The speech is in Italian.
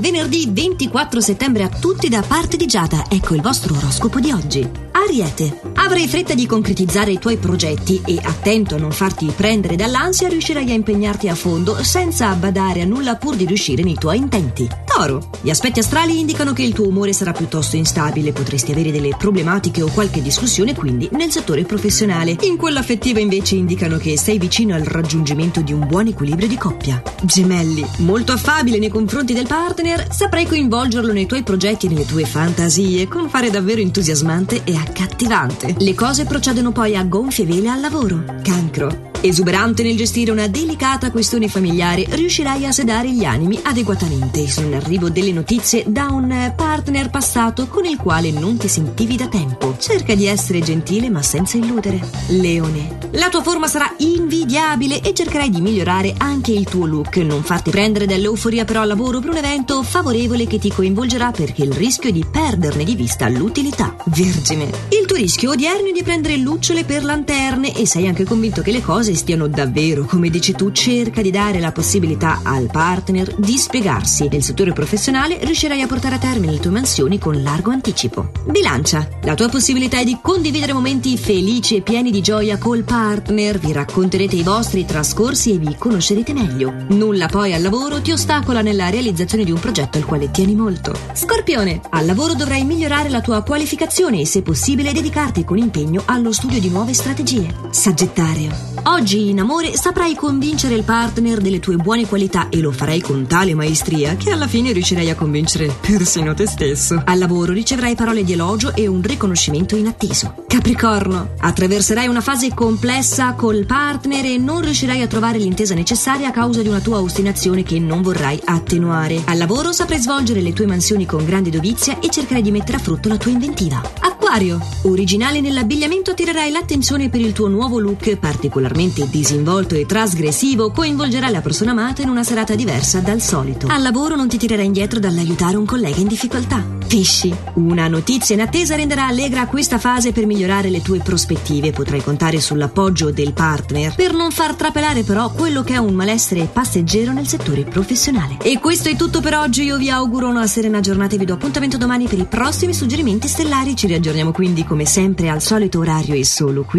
venerdì 24 settembre a tutti da parte di Giada. Ecco il vostro oroscopo di oggi. Ariete, avrai fretta di concretizzare i tuoi progetti e, attento a non farti prendere dall'ansia, riuscirai a impegnarti a fondo senza badare a nulla pur di riuscire nei tuoi intenti. Toro, gli aspetti astrali indicano che il tuo umore sarà piuttosto instabile, potresti avere delle problematiche o qualche discussione quindi nel settore professionale. In quella affettiva invece indicano che sei vicino al raggiungimento di un buon equilibrio di coppia. Gemelli, molto affabile nei confronti del partner, saprai coinvolgerlo nei tuoi progetti e nelle tue fantasie con fare davvero entusiasmante e accattivante. Le cose procedono poi a gonfie vele al lavoro. Cancro. Esuberante nel gestire una delicata questione familiare, riuscirai a sedare gli animi adeguatamente. Sono in arrivo delle notizie da un partner passato con il quale non ti sentivi da tempo. Cerca di essere gentile ma senza illudere. Leone. La tua forma sarà invidiabile e cercherai di migliorare anche il tuo look. Non farti prendere dall'euforia però al lavoro per un evento favorevole che ti coinvolgerà perché il rischio è di perderne di vista l'utilità. Vergine. Il rischio odierno di prendere lucciole per lanterne e sei anche convinto che le cose stiano davvero come dici tu, cerca di dare la possibilità al partner di spiegarsi. Nel settore professionale riuscirai a portare a termine le tue mansioni con largo anticipo. Bilancia. La tua possibilità è di condividere momenti felici e pieni di gioia col partner, vi racconterete i vostri trascorsi e vi conoscerete meglio. Nulla poi al lavoro ti ostacola nella realizzazione di un progetto al quale tieni molto. Scorpione. Al lavoro dovrai migliorare la tua qualificazione e se possibile dedicarti con impegno allo studio di nuove strategie. Sagittario. Oggi in amore saprai convincere il partner delle tue buone qualità e lo farai con tale maestria che alla fine riuscirai a convincere persino te stesso. Al lavoro riceverai parole di elogio e un riconoscimento inatteso. Capricorno, attraverserai una fase complessa col partner e non riuscirai a trovare l'intesa necessaria a causa di una tua ostinazione che non vorrai attenuare. Al lavoro saprai svolgere le tue mansioni con grande dovizia e cercherai di mettere a frutto la tua inventiva. Acquario, originale nell'abbigliamento attirerai l'attenzione per il tuo nuovo look particolarmente disinvolto e trasgressivo, coinvolgerà la persona amata in una serata diversa dal solito. Al lavoro non ti tirerai indietro dall'aiutare un collega in difficoltà. Pesci, una notizia in attesa renderà allegra questa fase per migliorare le tue prospettive. Potrai contare sull'appoggio del partner per non far trapelare però quello che è un malessere passeggero nel settore professionale. E questo è tutto per oggi. Io vi auguro una serena giornata e vi do appuntamento domani per i prossimi suggerimenti stellari. Ci riaggiorniamo quindi come sempre al solito orario e solo qui